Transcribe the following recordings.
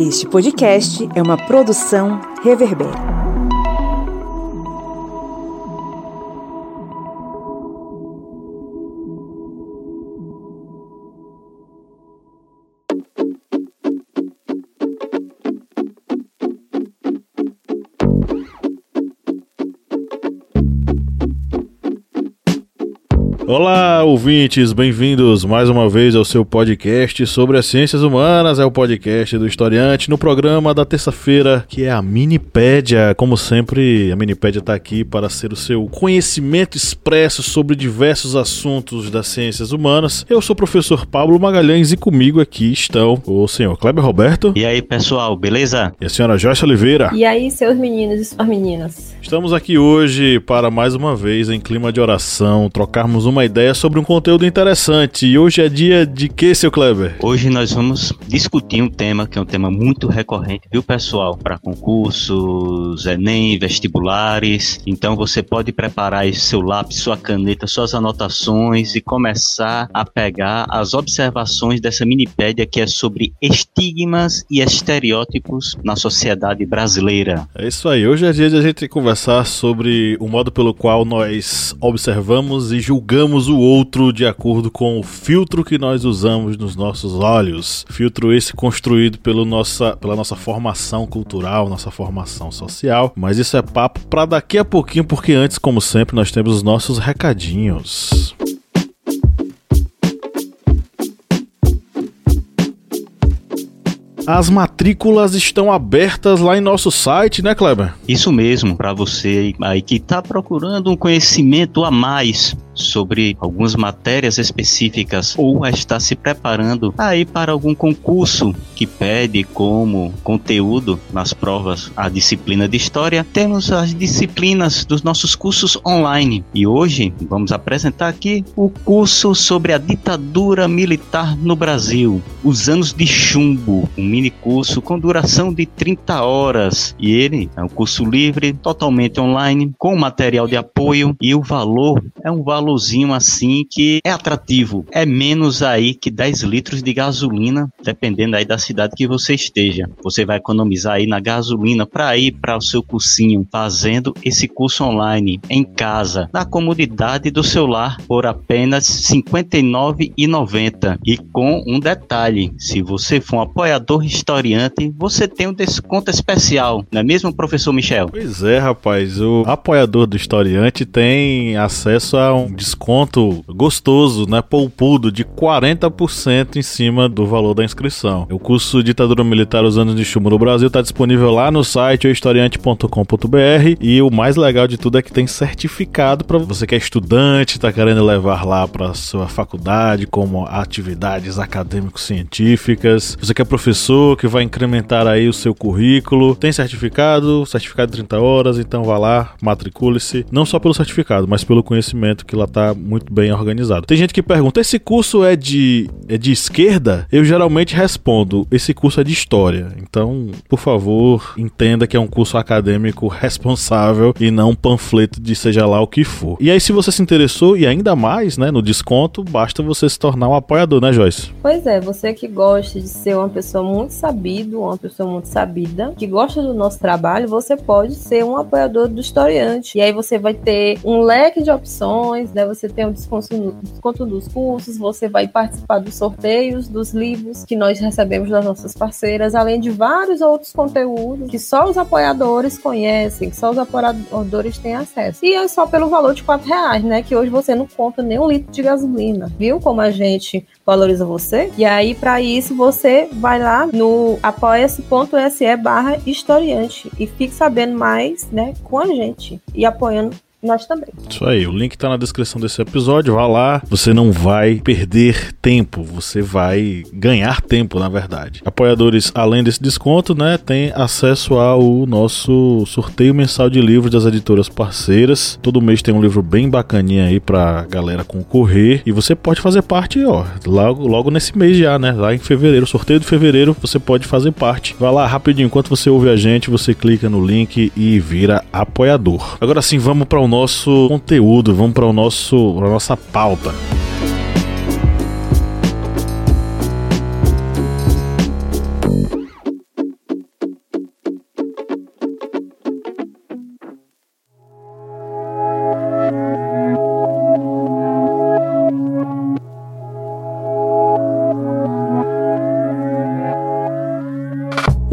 Este podcast é uma produção Reverber. Olá, ouvintes, bem-vindos mais uma vez ao seu podcast sobre as ciências humanas. É o podcast do Historiante no programa da terça-feira, que é a Minipédia. Como sempre, a Minipédia está aqui para ser o seu conhecimento expresso sobre diversos assuntos das ciências humanas. Eu sou o professor Pablo Magalhães e comigo aqui estão o senhor Kleber Roberto. E aí, pessoal, beleza? E a senhora Joyce Oliveira. E aí, seus meninos e suas meninas. Estamos aqui hoje para mais uma vez, em clima de oração, trocarmos uma uma ideia sobre um conteúdo interessante. E hoje é dia de que, seu Kleber? Hoje nós vamos discutir um tema que é um tema muito recorrente, viu, pessoal? Para concursos, Enem, vestibulares. Então você pode preparar aí seu lápis, sua caneta, suas anotações e começar a pegar as observações dessa minipédia que é sobre estigmas e estereótipos na sociedade brasileira. É isso aí. Hoje é dia de a gente conversar sobre o modo pelo qual nós observamos e julgamos julgamos o outro de acordo com o filtro que nós usamos nos nossos olhos. Filtro esse construído pelo nossa, pela nossa formação cultural, nossa formação social. Mas isso é papo para daqui a pouquinho, porque antes, como sempre, nós temos os nossos recadinhos. As matrículas estão abertas lá em nosso site, né, Kleber? Isso mesmo, para você aí que está procurando um conhecimento a mais sobre algumas matérias específicas ou está se preparando aí para algum concurso que pede como conteúdo nas provas a disciplina de história, temos as disciplinas dos nossos cursos online. E hoje vamos apresentar aqui o curso sobre a ditadura militar no Brasil, os anos de chumbo, um mini curso com duração de 30 horas. E ele é um curso livre, totalmente online, com material de apoio e o valor é um valor valorzinho assim que é atrativo. É menos aí que 10 litros de gasolina, dependendo aí da cidade que você esteja. Você vai economizar aí na gasolina para ir para o seu cursinho, fazendo esse curso online em casa, na comodidade do seu lar, por apenas R$ 59,90. E com um detalhe: se você for um apoiador historiante, você tem um desconto especial, não é mesmo, professor Michel? Pois é, rapaz. O apoiador do historiante tem acesso a um desconto gostoso, né, poupudo de 40% em cima do valor da inscrição. O curso Ditadura Militar os anos de chumbo no Brasil está disponível lá no site historiante.com.br e o mais legal de tudo é que tem certificado para você que é estudante, está querendo levar lá para sua faculdade como atividades acadêmicos científicas. Você que é professor que vai incrementar aí o seu currículo, tem certificado, certificado de 30 horas, então vá lá, matricule-se, não só pelo certificado, mas pelo conhecimento que lá tá muito bem organizado. Tem gente que pergunta: esse curso é de, é de esquerda? Eu geralmente respondo: esse curso é de história. Então, por favor, entenda que é um curso acadêmico responsável e não um panfleto de seja lá o que for. E aí, se você se interessou e ainda mais, né, no desconto, basta você se tornar um apoiador, né, Joyce? Pois é, você que gosta de ser uma pessoa muito sabida, uma pessoa muito sabida, que gosta do nosso trabalho, você pode ser um apoiador do historiante. E aí você vai ter um leque de opções, né? Você tem o desconto, desconto dos cursos, você vai participar dos sorteios, dos livros que nós recebemos das nossas parceiras, além de vários outros conteúdos que só os apoiadores conhecem, que só os apoiadores têm acesso. E é só pelo valor de quatro reais, né? Que hoje você não compra nem um litro de gasolina. Viu como a gente valoriza você? E aí, para isso, você vai lá no apoia-se.se barra historiante e fique sabendo mais, né, com a gente e apoiando nós também. Isso aí, o link tá na descrição desse episódio, vá lá. Você não vai perder tempo, você vai ganhar tempo, na verdade. Apoiadores, além desse desconto, né, tem acesso ao nosso sorteio mensal de livros das editoras parceiras. Todo mês tem um livro bem bacaninha aí pra galera concorrer e você pode fazer parte, ó, logo, logo nesse mês já, né, lá em fevereiro, sorteio de fevereiro, você pode fazer parte. Vai lá rapidinho, enquanto você ouve a gente, você clica no link e vira apoiador. Agora sim, vamos para o nosso conteúdo, vamos para o nosso, para nossa pauta.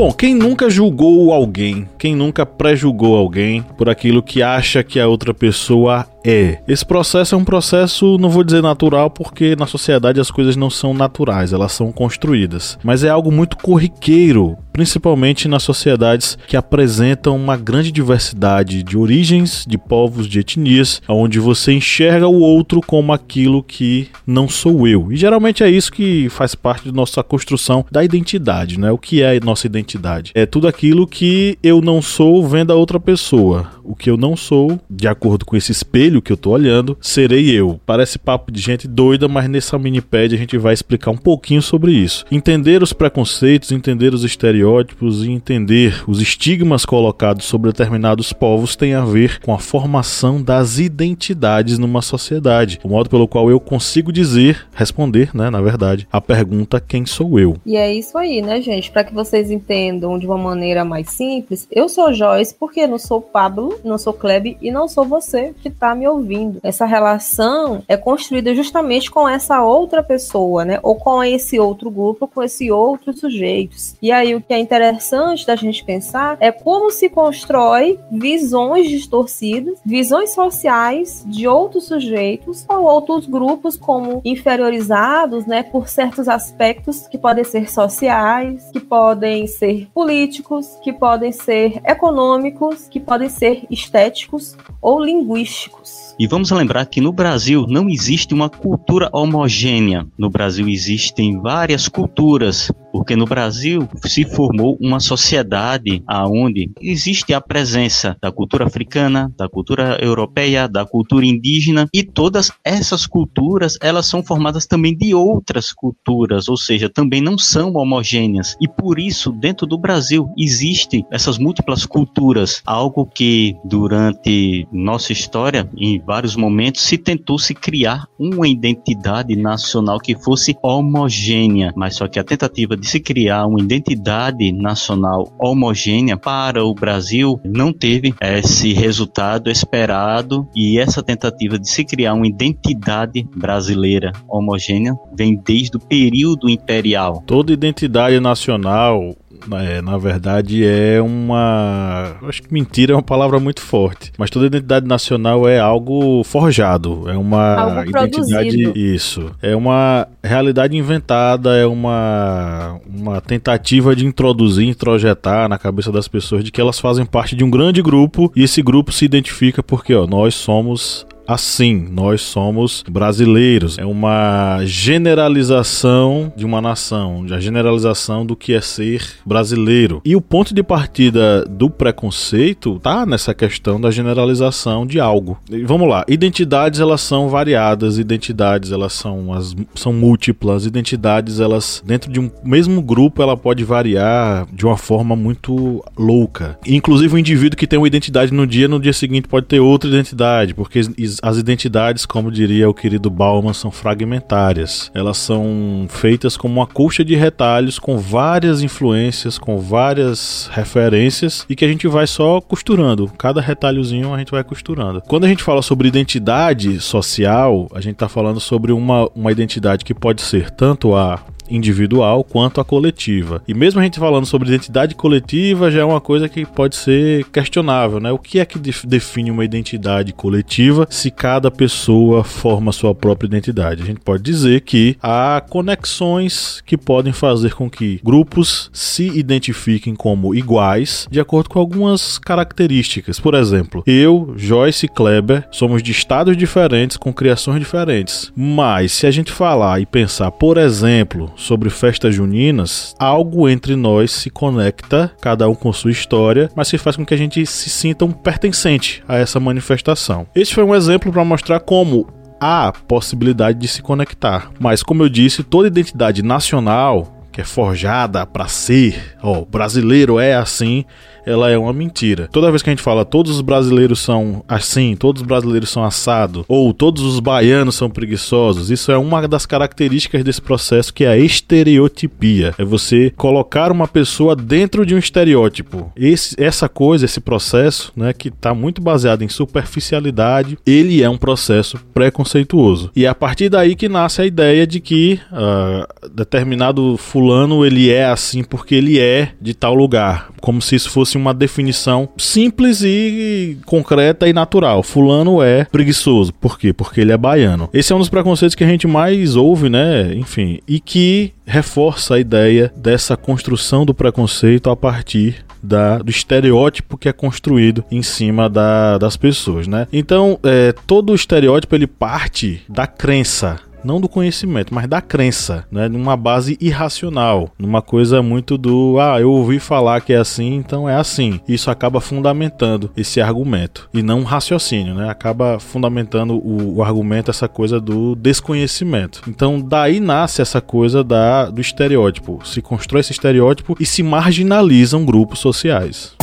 Bom, quem nunca julgou alguém, quem nunca pré-julgou alguém por aquilo que acha que a outra pessoa é. Esse processo é um processo, não vou dizer natural, porque na sociedade as coisas não são naturais, elas são construídas. Mas é algo muito corriqueiro, principalmente nas sociedades que apresentam uma grande diversidade de origens, de povos, de etnias, onde você enxerga o outro como aquilo que não sou eu. E geralmente é isso que faz parte da nossa construção da identidade, né? O que é a nossa identidade? É tudo aquilo que eu não sou vendo a outra pessoa. O que eu não sou, de acordo com esse espelho que eu tô olhando, serei eu. Parece papo de gente doida, mas nessa minipédia a gente vai explicar um pouquinho sobre isso. Entender os preconceitos, entender os estereótipos e entender os estigmas colocados sobre determinados povos tem a ver com a formação das identidades numa sociedade. O modo pelo qual eu consigo dizer, responder, né, na verdade, a pergunta quem sou eu. E é isso aí, né, gente? Para que vocês entendam de uma maneira mais simples, eu sou Joyce porque não sou Pablo, não sou Kleb e não sou você que tá me ouvindo. Essa relação é construída justamente com essa outra pessoa, né? Ou com esse outro grupo, com esse outro sujeitos. E aí o que é interessante da gente pensar é como se constrói visões distorcidas, visões sociais de outros sujeitos ou outros grupos como inferiorizados, né, por certos aspectos que podem ser sociais, que podem ser políticos, que podem ser econômicos, que podem ser estéticos ou linguísticos. E vamos lembrar que no Brasil não existe uma cultura homogênea. No Brasil existem várias culturas, porque no Brasil se formou uma sociedade aonde existe a presença da cultura africana, da cultura europeia, da cultura indígena e todas essas culturas, elas são formadas também de outras culturas, ou seja, também não são homogêneas. E por isso, dentro do Brasil existem essas múltiplas culturas, algo que durante nossa história em vários momentos se tentou se criar uma identidade nacional que fosse homogênea, mas só que a tentativa de se criar uma identidade nacional homogênea para o Brasil não teve esse resultado esperado e essa tentativa de se criar uma identidade brasileira homogênea vem desde o período imperial. Toda identidade nacional é, na verdade é uma. Acho que mentira é uma palavra muito forte. Mas toda identidade nacional é algo forjado. É uma algo identidade. Produzido. Isso. É uma realidade inventada, é uma, uma tentativa de introduzir, introjetar na cabeça das pessoas de que elas fazem parte de um grande grupo e esse grupo se identifica porque ó, nós somos assim. Nós somos brasileiros. É uma generalização de uma nação, a generalização do que é ser brasileiro. E o ponto de partida do preconceito tá nessa questão da generalização de algo. E vamos lá, identidades elas são variadas, identidades elas são as são múltiplas, identidades elas dentro de um mesmo grupo ela pode variar de uma forma muito louca. Inclusive o indivíduo que tem uma identidade no dia, no dia seguinte pode ter outra identidade, porque as identidades, como diria o querido Bauman, são fragmentárias. Elas são feitas como uma colcha de retalhos com várias influências, com várias referências e que a gente vai só costurando. Cada retalhozinho a gente vai costurando. Quando a gente fala sobre identidade social, a gente está falando sobre uma, uma identidade que pode ser tanto a individual quanto a coletiva. E mesmo a gente falando sobre identidade coletiva, já é uma coisa que pode ser questionável, né? O que é que define uma identidade coletiva se cada pessoa forma sua própria identidade? A gente pode dizer que há conexões que podem fazer com que grupos se identifiquem como iguais de acordo com algumas características. Por exemplo, eu, Joyce e Kleber somos de estados diferentes com criações diferentes. Mas se a gente falar e pensar, por exemplo, sobre festas juninas, algo entre nós se conecta, cada um com sua história, mas se faz com que a gente se sinta um pertencente a essa manifestação. Este foi um exemplo para mostrar como há possibilidade de se conectar. Mas como eu disse, toda identidade nacional que é forjada para ser, ó, brasileiro é assim, ela é uma mentira. Toda vez que a gente fala todos os brasileiros são assim, todos os brasileiros são assado, ou todos os baianos são preguiçosos, isso é uma das características desse processo que é a estereotipia. É você colocar uma pessoa dentro de um estereótipo. Esse, essa coisa, esse processo, né, que está muito baseado em superficialidade, ele é um processo preconceituoso. E é a partir daí que nasce a ideia de que uh, determinado fulano fulano ele é assim porque ele é de tal lugar, como se isso fosse uma definição simples e concreta e natural. Fulano é preguiçoso, por quê? Porque ele é baiano. Esse é um dos preconceitos que a gente mais ouve, né? Enfim, e que reforça a ideia dessa construção do preconceito a partir da, do estereótipo que é construído em cima da, das pessoas, né? Então, é, todo estereótipo ele parte da crença não do conhecimento, mas da crença, né? Numa base irracional, numa coisa muito do ah, eu ouvi falar que é assim, então é assim. Isso acaba fundamentando esse argumento e não um raciocínio, né? Acaba fundamentando o, o, argumento essa coisa do desconhecimento. Então daí nasce essa coisa da do estereótipo. Se constrói esse estereótipo e se marginalizam grupos sociais.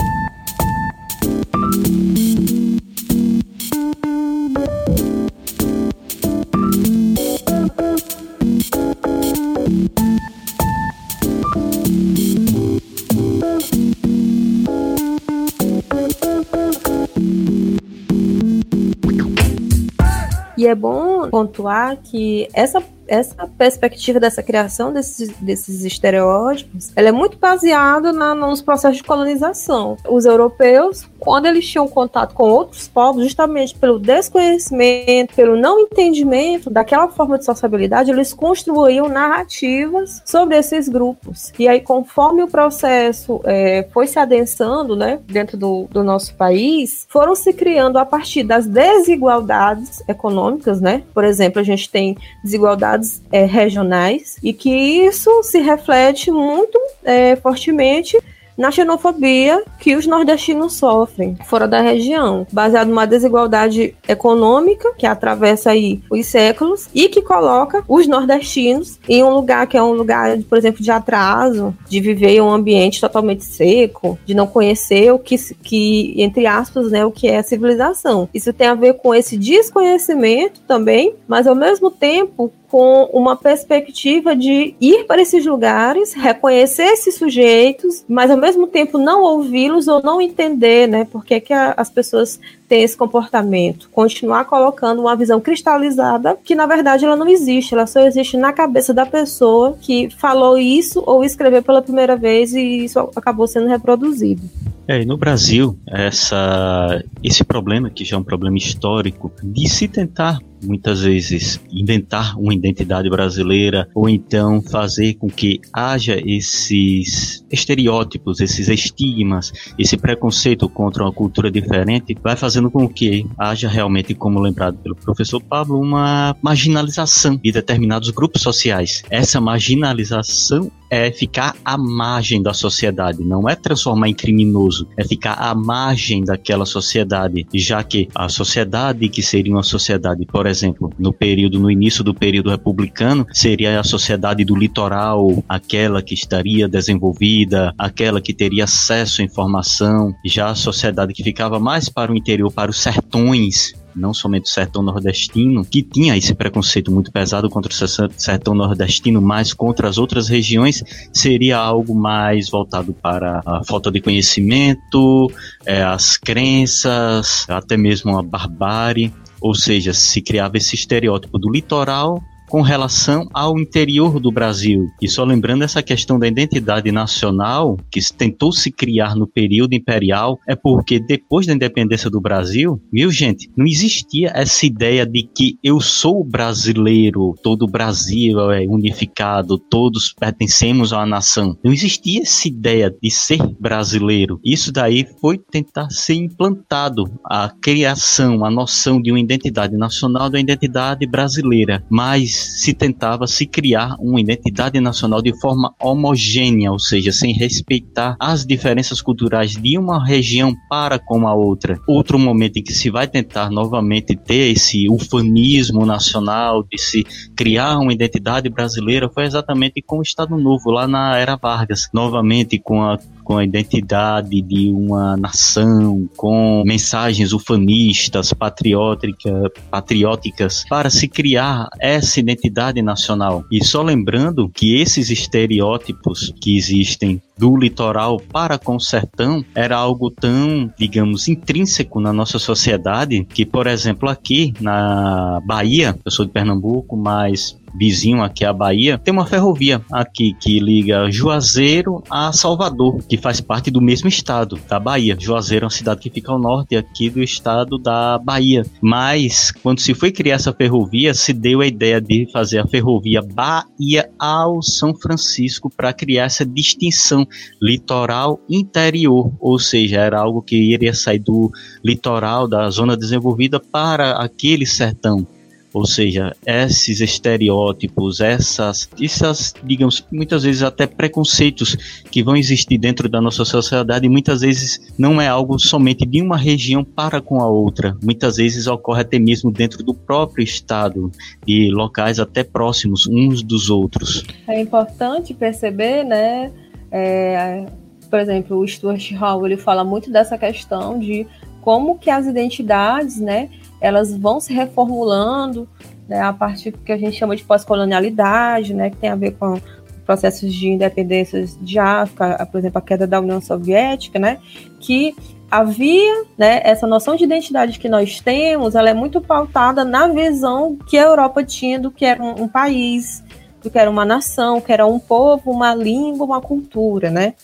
É bom pontuar que essa essa perspectiva dessa criação desses, desses estereótipos, ela é muito baseada na, nos processos de colonização. Os europeus, quando eles tinham contato com outros povos, justamente pelo desconhecimento, pelo não entendimento daquela forma de sociabilidade, eles construíam narrativas sobre esses grupos. E aí, conforme o processo é, foi se adensando, né, dentro do, do nosso país, foram se criando a partir das desigualdades econômicas, né? Por exemplo, a gente tem desigualdade desigualdades é, regionais e que isso se reflete muito é, fortemente na xenofobia que os nordestinos sofrem fora da região, baseado numa desigualdade econômica que atravessa aí os séculos e que coloca os nordestinos em um lugar que é um lugar, por exemplo, de atraso, de viver em um ambiente totalmente seco, de não conhecer o que, que entre aspas, né, o que é civilização. Isso tem a ver com esse desconhecimento também, mas ao mesmo tempo com uma perspectiva de ir para esses lugares, reconhecer esses sujeitos, mas ao mesmo tempo não ouvi-los ou não entender, né, por que, que a, as pessoas têm esse comportamento. Continuar colocando uma visão cristalizada que na verdade ela não existe, ela só existe na cabeça da pessoa que falou isso ou escreveu pela primeira vez e isso acabou sendo reproduzido. É, no Brasil, essa, esse problema, que já é um problema histórico, de se tentar muitas vezes inventar uma identidade brasileira ou então fazer com que haja esses estereótipos, esses estigmas, esse preconceito contra uma cultura diferente, vai fazendo com que haja realmente, como lembrado pelo professor Pablo, uma marginalização de determinados grupos sociais. Essa marginalização é ficar à margem da sociedade, não é transformar em criminoso, é ficar à margem daquela sociedade, já que a sociedade que seria uma sociedade, por exemplo, no período, no início do período republicano, seria a sociedade do litoral, aquela que estaria desenvolvida, aquela que teria acesso à informação, já a sociedade que ficava mais para o interior, para os sertões, não somente o sertão nordestino, que tinha esse preconceito muito pesado contra o sertão nordestino, mas contra as outras regiões, seria algo mais voltado para a falta de conhecimento, é, as crenças, até mesmo a barbárie. Ou seja, se criava esse estereótipo do litoral com relação ao interior do Brasil. E só lembrando essa questão da identidade nacional, que tentou se criar no período imperial, é porque depois da independência do Brasil, viu gente, não existia essa ideia de que eu sou brasileiro, todo o Brasil é unificado, todos pertencemos a uma nação. Não existia essa ideia de ser brasileiro. Isso daí foi tentar ser implantado a criação, a noção de uma identidade nacional, da identidade brasileira. Mas se tentava se criar uma identidade nacional de forma homogênea, ou seja, sem respeitar as diferenças culturais de uma região para com a outra. Outro momento em que se vai tentar novamente ter esse ufanismo nacional, de se criar uma identidade brasileira, foi exatamente com o Estado Novo, lá na Era Vargas. Novamente com a com a identidade de uma nação, com mensagens ufanistas, patriótica, patrióticas, para se criar essa identidade nacional. E só lembrando que esses estereótipos que existem do litoral para com o sertão era algo tão, digamos, intrínseco na nossa sociedade que, por exemplo, aqui na Bahia, eu sou de Pernambuco, mas vizinho aqui à Bahia, tem uma ferrovia aqui que liga Juazeiro a Salvador, que faz parte do mesmo estado da Bahia. Juazeiro é uma cidade que fica ao norte aqui do estado da Bahia. Mas quando se foi criar essa ferrovia, se deu a ideia de fazer a ferrovia Bahia ao São Francisco para criar essa distinção litoral interior, ou seja, era algo que iria sair do litoral da zona desenvolvida para aquele sertão. Ou seja, esses estereótipos, essas, essas, digamos, muitas vezes até preconceitos que vão existir dentro da nossa sociedade, muitas vezes não é algo somente de uma região para com a outra. Muitas vezes ocorre até mesmo dentro do próprio estado e locais até próximos uns dos outros. É importante perceber, né? É, por exemplo, o Stuart Hall ele fala muito dessa questão de como que as identidades, né? elas vão se reformulando né, a partir do que a gente chama de pós-colonialidade, né, que tem a ver com processos de independência de África, por exemplo, a queda da União Soviética, né, que havia né, essa noção de identidade que nós temos, ela é muito pautada na visão que a Europa tinha do que era um, um país, do que era uma nação, que era um povo, uma língua, uma cultura, né?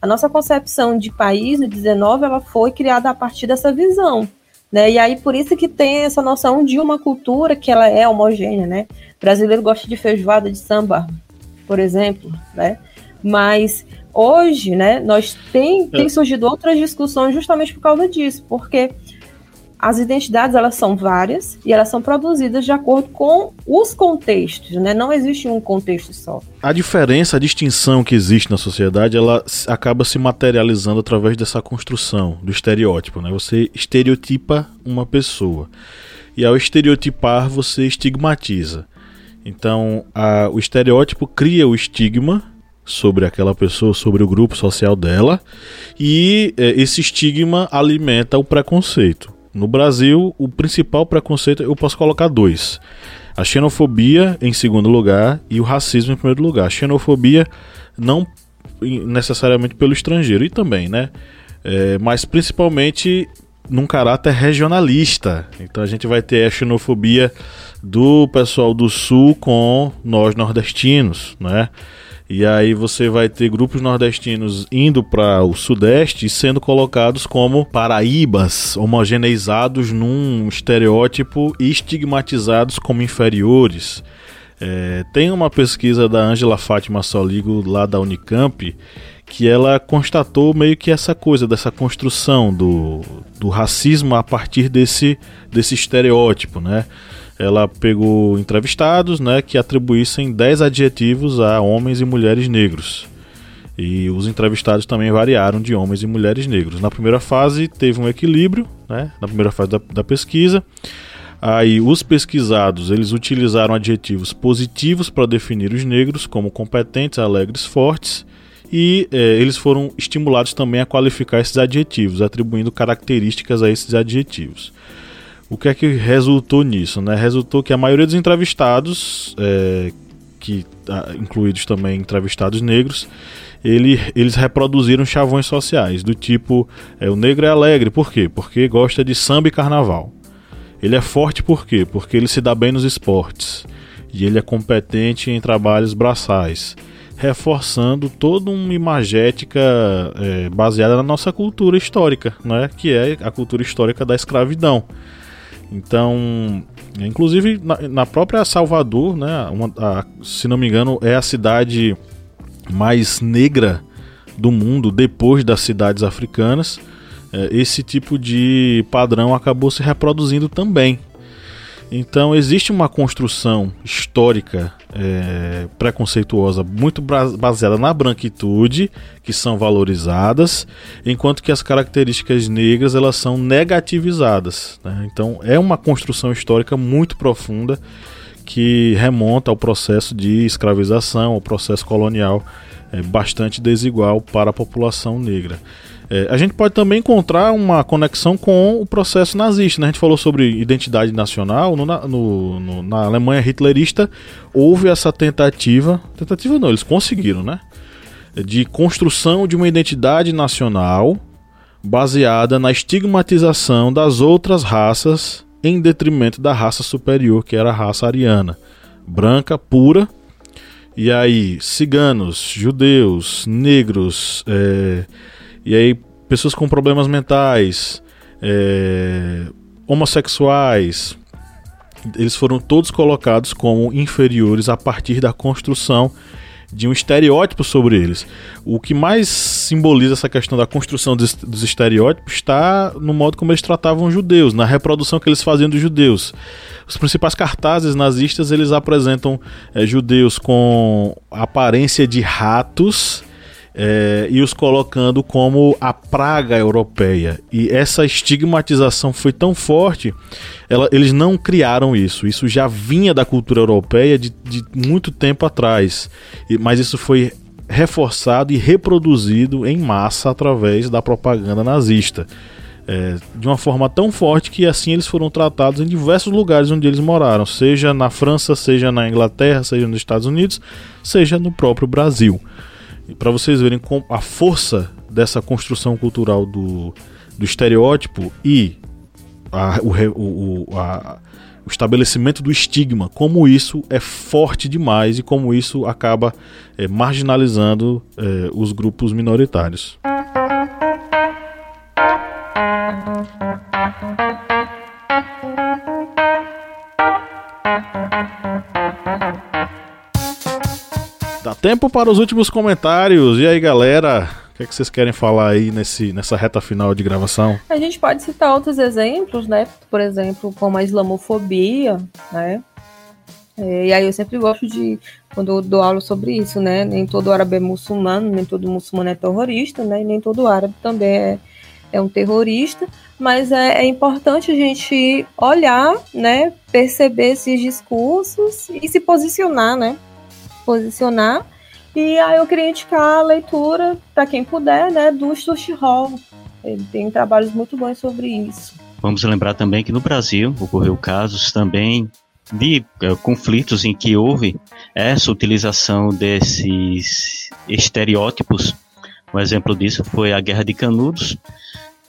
A nossa concepção de país no 19 ela foi criada a partir dessa visão, né? E aí por isso que tem essa noção de uma cultura que ela é homogênea, né? O brasileiro gosta de feijoada de samba, por exemplo, né? Mas hoje, né, nós tem, tem surgido outras discussões justamente por causa disso, porque as identidades elas são várias e elas são produzidas de acordo com os contextos, né? Não existe um contexto só. A diferença, a distinção que existe na sociedade, ela acaba se materializando através dessa construção do estereótipo, né? Você estereotipa uma pessoa e ao estereotipar você estigmatiza. Então, a, o estereótipo cria o estigma sobre aquela pessoa, sobre o grupo social dela, e é, esse estigma alimenta o preconceito. No Brasil, o principal preconceito eu posso colocar dois: a xenofobia em segundo lugar e o racismo em primeiro lugar. A xenofobia não necessariamente pelo estrangeiro e também, né? É, mas principalmente num caráter regionalista. Então a gente vai ter a xenofobia do pessoal do sul com nós nordestinos, né? E aí você vai ter grupos nordestinos indo para o sudeste e sendo colocados como paraíbas, homogeneizados num estereótipo e estigmatizados como inferiores. É, tem uma pesquisa da Angela Fátima Soligo lá da Unicamp que ela constatou meio que essa coisa dessa construção do, do racismo a partir desse, desse estereótipo, né? Ela pegou entrevistados né, que atribuíssem 10 adjetivos a homens e mulheres negros. E os entrevistados também variaram de homens e mulheres negros. Na primeira fase teve um equilíbrio, né, na primeira fase da, da pesquisa. Aí os pesquisados eles utilizaram adjetivos positivos para definir os negros como competentes, alegres, fortes e é, eles foram estimulados também a qualificar esses adjetivos, atribuindo características a esses adjetivos. O que é que resultou nisso? Né? Resultou que a maioria dos entrevistados, é, que ah, incluídos também entrevistados negros, ele, eles reproduziram chavões sociais, do tipo: é, o negro é alegre, por quê? Porque gosta de samba e carnaval. Ele é forte por quê? Porque ele se dá bem nos esportes. E ele é competente em trabalhos braçais reforçando toda uma imagética é, baseada na nossa cultura histórica, né? que é a cultura histórica da escravidão. Então, inclusive na, na própria Salvador, né, uma, a, se não me engano, é a cidade mais negra do mundo depois das cidades africanas. É, esse tipo de padrão acabou se reproduzindo também. Então existe uma construção histórica é, preconceituosa muito baseada na branquitude, que são valorizadas, enquanto que as características negras elas são negativizadas. Né? Então é uma construção histórica muito profunda que remonta ao processo de escravização, ao processo colonial é, bastante desigual para a população negra. É, a gente pode também encontrar uma conexão com o processo nazista. Né? A gente falou sobre identidade nacional. No, no, no, na Alemanha hitlerista houve essa tentativa. Tentativa não, eles conseguiram, né? de construção de uma identidade nacional baseada na estigmatização das outras raças em detrimento da raça superior, que era a raça ariana, branca, pura. E aí, ciganos, judeus, negros, é, e aí pessoas com problemas mentais, é, homossexuais, eles foram todos colocados como inferiores a partir da construção de um estereótipo sobre eles. O que mais simboliza essa questão da construção dos, dos, estereótipos está no modo como eles tratavam os judeus, na reprodução que eles faziam dos judeus. Os principais cartazes nazistas eles apresentam é, judeus com aparência de ratos é, e os colocando como a praga europeia. E essa estigmatização foi tão forte, ela, eles não criaram isso. Isso já vinha da cultura europeia de, de muito tempo atrás. E, mas isso foi reforçado e reproduzido em massa através da propaganda nazista. É, de uma forma tão forte que assim eles foram tratados em diversos lugares onde eles moraram, seja na França, seja na Inglaterra, seja nos Estados Unidos, seja no próprio Brasil para vocês verem a força dessa construção cultural do, do estereótipo e a, o, o, a, o estabelecimento do estigma, como isso é forte demais e como isso acaba é, marginalizando é, os grupos minoritários. Dá tempo para os últimos comentários. E aí, galera? Que, é que vocês querem falar aí nesse, nessa reta final de gravação? A gente pode citar outros exemplos, né? Por exemplo, como a islamofobia, né? É, e aí eu sempre gosto de, quando eu dou aula sobre isso, né? Nem todo árabe é muçulmano, nem todo muçulmano é terrorista, né? E nem todo árabe também é, é um terrorista. Mas é, é importante a gente olhar, né? Perceber esses discursos e se posicionar, né? posicionar. E aí eu queria indicar a leitura, para quem puder, né, do Stuart Hall. Ele tem trabalhos muito bons sobre isso. Vamos lembrar também que no Brasil ocorreu casos também de uh, conflitos em que houve essa utilização desses estereótipos. Um exemplo disso foi a Guerra de Canudos,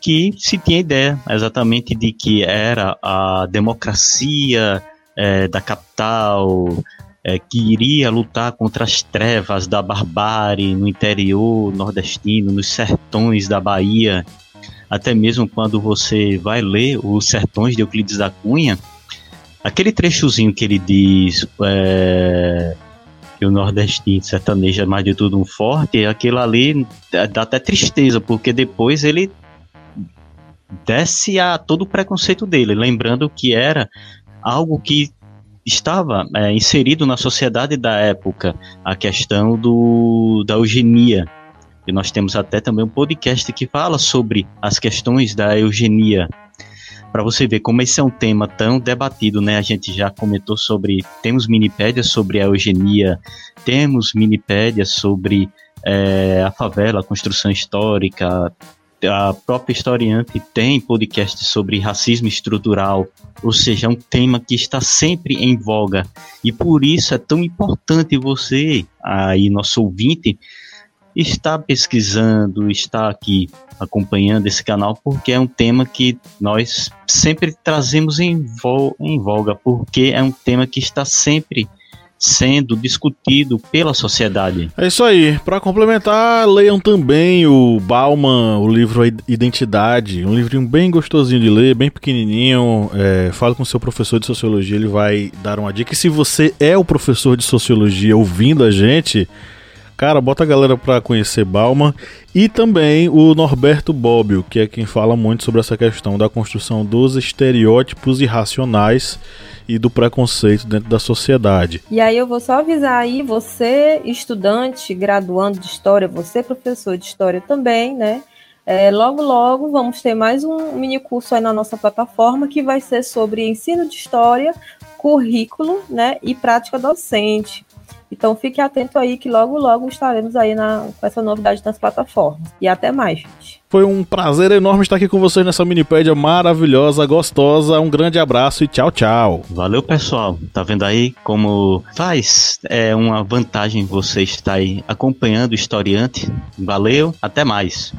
que se tinha ideia exatamente de que era a democracia é, da capital, é, que iria lutar contra as trevas da barbárie no interior nordestino, nos sertões da Bahia. Até mesmo quando você vai ler os Sertões de Euclides da Cunha, aquele trechozinho que ele diz é, que o nordestino sertanejo é mais de tudo um forte, aquilo ali dá até tristeza, porque depois ele desce a todo o preconceito dele, lembrando que era algo que estava é, inserido na sociedade da época a questão do, da eugenia. E nós temos até também um podcast que fala sobre as questões da eugenia. Para você ver como esse é um tema tão debatido, né? A gente já comentou sobre. Temos minipédias sobre a eugenia, temos minipédias sobre é, a favela, a construção histórica, a própria historiante tem podcast sobre racismo estrutural, ou seja, é um tema que está sempre em voga. E por isso é tão importante você, aí nosso ouvinte, estar pesquisando, estar aqui acompanhando esse canal, porque é um tema que nós sempre trazemos em, voga, porque é um tema que está sempre sendo discutido pela sociedade. É isso aí. Para complementar, leiam também o Bauman, o livro Identidade, um livrinho bem gostosinho de ler, bem pequenininho. É, fala com seu professor de sociologia, ele vai dar uma dica. E se você é o professor de sociologia ouvindo a gente, cara, bota a galera para conhecer Bauman e também o Norberto Bobbio, que é quem fala muito sobre essa questão da construção dos estereótipos irracionais e do preconceito dentro da sociedade. E aí eu vou só avisar aí, você estudante, graduando de história, você professor de história também, né? É, logo, logo vamos ter mais um mini curso aí na nossa plataforma que vai ser sobre ensino de história, currículo, né, e prática docente. Então fique atento aí que logo, logo estaremos aí na, com essa novidade nas plataformas. E até mais, gente. Foi um prazer enorme estar aqui com vocês nessa minipédia maravilhosa, gostosa. Um grande abraço e tchau, tchau. Valeu, pessoal. Tá vendo aí como faz é uma vantagem você estar aí acompanhando o historiante. Valeu, até mais.